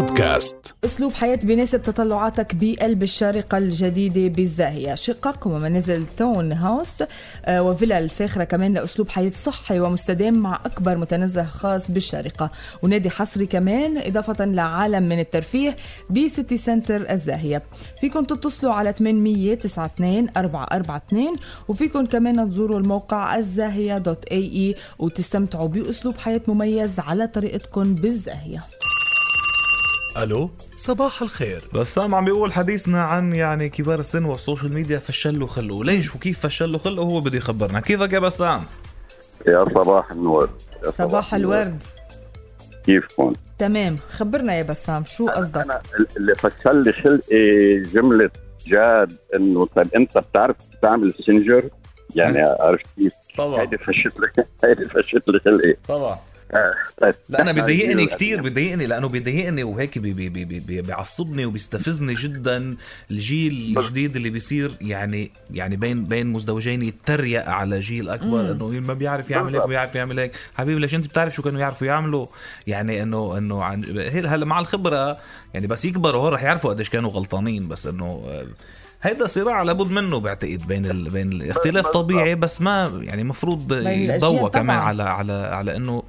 بودكاست. أسلوب حياة بيناسب تطلعاتك بقلب الشارقة الجديدة بالزاهية. شقق ومنازل townhouse آه، وفيلات فاخرة كمان لأسلوب حياة صحي ومستدام مع أكبر متنزه خاص بالشارقة. ونادي حصري كمان إضافة لعالم من الترفيه ب City Centre الزاهية. فيكم تتصلوا على 800 92 442 وفيكم كمان تزوروا الموقع الزاهية dot ae وتستمتعوا بأسلوب حياة مميز على طريقتكم بالزاهية. ألو صباح الخير. بسام عم بيقول حديثنا عن يعني كبار السن وال social media فش له خلقه ليش وكيف فش له خلقه هو بده يخبرنا. كيفك يا بسام؟ يا صباح النور. يا صباح النور. الورد. كيفكم؟ تمام. خبرنا يا بسام شو قصدك؟ أنا اللي فش لي خلقي جملة جاد إنه طيب أنت بتعرف تعمل سنجر يعني عرفت كيف؟ طبعا. هيدي فشت لي هيدي فشت لي خلقي. طبعا. طيب. لا أنا بيضايقني كثير بيضايقني لأنه بيضايقني وهيك بي بي بي بي بيعصبني وبيستفزني جدا الجيل الجديد اللي بيصير يعني يعني بين بين مزدوجين يتريق على جيل أكبر إنه ما بيعرف يعمل هيك ما بيعرف يعمل هيك. حبيبي ليش أنت بتعرف شو كانوا يعرفوا يعملوا؟ يعني إنه إنه عن هلا مع الخبرة يعني بس يكبروا هون رح يعرفوا قديش كانوا غلطانين بس إنه آه، هيدا صراع لابد منه بعتقد بين ال... بين الاختلاف طبيعي بس ما يعني مفروض الأجيال يضوى كمان. على على على إنه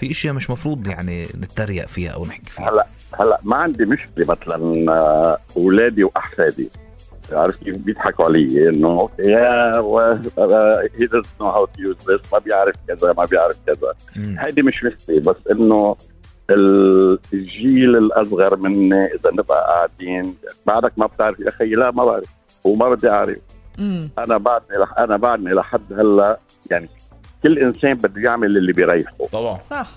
في إشياء مش مفروض يعني نتريق فيها أو نحكي فيها. هلا هلا ما عندي مشكلة مثلا آه، أولادي وأحفادي. عرفت كيف بيضحكوا علي؟ إنه يا هي how to use this ما بيعرف كذا ما بيعرف كذا. هيدي مش مشكلة بس إنه ال- الجيل الأصغر مني إذا نبقى قاعدين بعدك ما بتعرف يا أخي لا ما بعرف وما بدي أعرف. أنا بعدني لح أنا بعدني لحد هلأ يعني كل إنسان بده يعمل اللي بيريحه. طبعا. صح.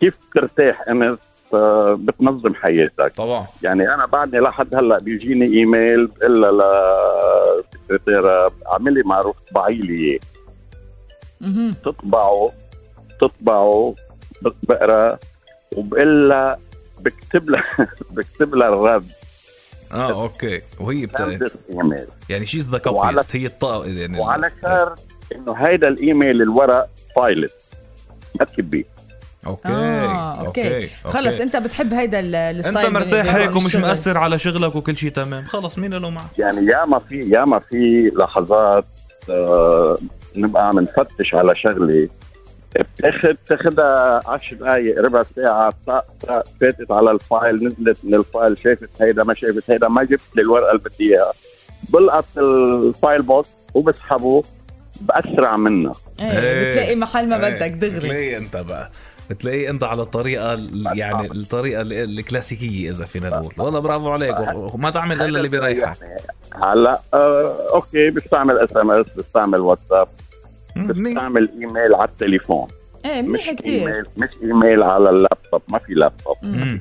كيف ترتاح انت آه، بتنظم حياتك؟ طبعا. يعني أنا بعدني لحد هلأ بيجيني إيميل بقول لها للسكرتيره اعملي معروف طبعي لي إياه. تطبعه تطبعه بس بقرأ وبقول لها بكتب لها بكتب لها الرد. آه okay. وهي بت... send email يعني she's the copyist هي الطاقه يعني وعلى شرط إنه هيدا الإيميل الورق file it ما تكبيه okay آه، okay. خلص أنت بتحب هيدا ال- ال style انت مرتاح هيك ومش. مأثر على شغلك وكل شيء تمام. خلص مين له معك يعني ياما في ياما في لحظات آه نبقى عم نفتش على شغله بتاخد تاخدها 10 دقائق ربع ساعة طق طق فاتت على ال file نزلت من ال file شافت هيدا ما شافت هيدا ما جبت لي الورقة اللي بدي إياها. بلقط ال file box وبسحبه. بأسرع منها. إيه بتلاقي محل ما إيه. بدك دغري. بتلاقي أنت بقى. بتلاقي أنت على الطريقة ال- يعني الطريقة ال- الكلاسيكية إذا فينا نقول. والله برافو عليك وما تعمل إلا اللي بيريحك. يعني هلا آه okay بستعمل SMS بستعمل واتساب. بستعمل إيميل على التليفون. إيه مش منيح كثير إيميل مش إيميل على اللابتوب ما في لابتوب. مم،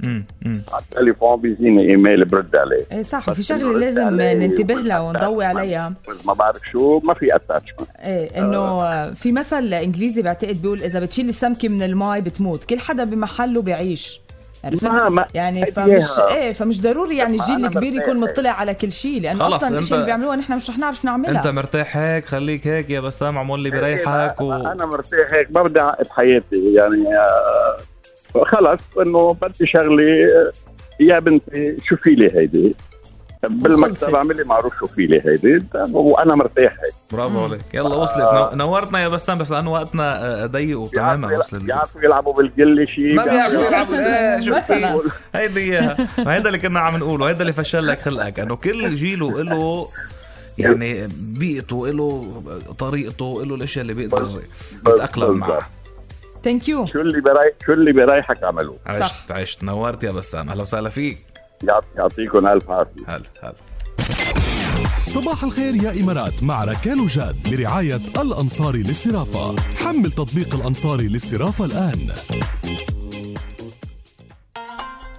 مم. على التليفون بيجيني إيميل برد عليه. إيه صح وفي شغلة لازم ننتبه لها ونضوي عليها. بس ما بعرف شو ما في اتاتشمنت إيه إنه في مثل إنجليزي بعتقد بيقول إذا بتشيل السمكة من الماء بتموت كل حدا بمحله بيعيش عرفت يعني فمش. إيه فمش ضروري يعني الجيل الكبير يكون. مطلع على كل شيء لأنه أصلا الأشياء اللي بيعملوها نحن مش رح نعرف نعملها أنت مرتاح هيك خليك هيك يا بسام عمول اللي بيريحك و... أنا مرتاح هيك ما بدي أعقد حياتي يعني آه، خلص إنه بدي شغله آه، يا بنتي شوفي لي هيدي بالمكتب اعملي معروف شوفي لي هيدي. وأنا مرتاح هيك. برافو عليك. يلا وصلت. نو- نورتنا يا بسام بس لأنه وقتنا آه، ضيق وتماما بيعرفوا وصل بيعرفوا يلعبوا بالقله شيء ما بيعرفوا يلعبوا إيه شو. في هيدي اياها ما هيدا اللي كنا عم نقوله هيدا اللي فشل لك خلقك. إنه كل جيله له يعني بيئته له طريقته له الأشياء اللي بيقدر يتأقلم معها thank you شو اللي براي شو اللي برايحك اعملوه عشت عشت. نورت يا بسام. أهلا وسهلا فيك. يعطيكم ألف عافية. هلا هلا صباح الخير يا إمارات مع ركال وجاد برعاية الأنصاري للصرافة. حمل تطبيق الأنصاري للصرافة الآن.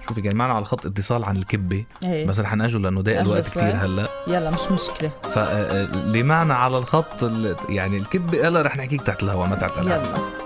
شوفي كان معنا على الخط اتصال عن الكبة. إيه. بس رح نأجل لأنه نأجل الوقت. كثير هلأ. يلا مش مشكلة. فاللي معنا على الخط ال- يعني الكبة هلا رح نحكيك تحت الهواء ما تحت الهواء يلا.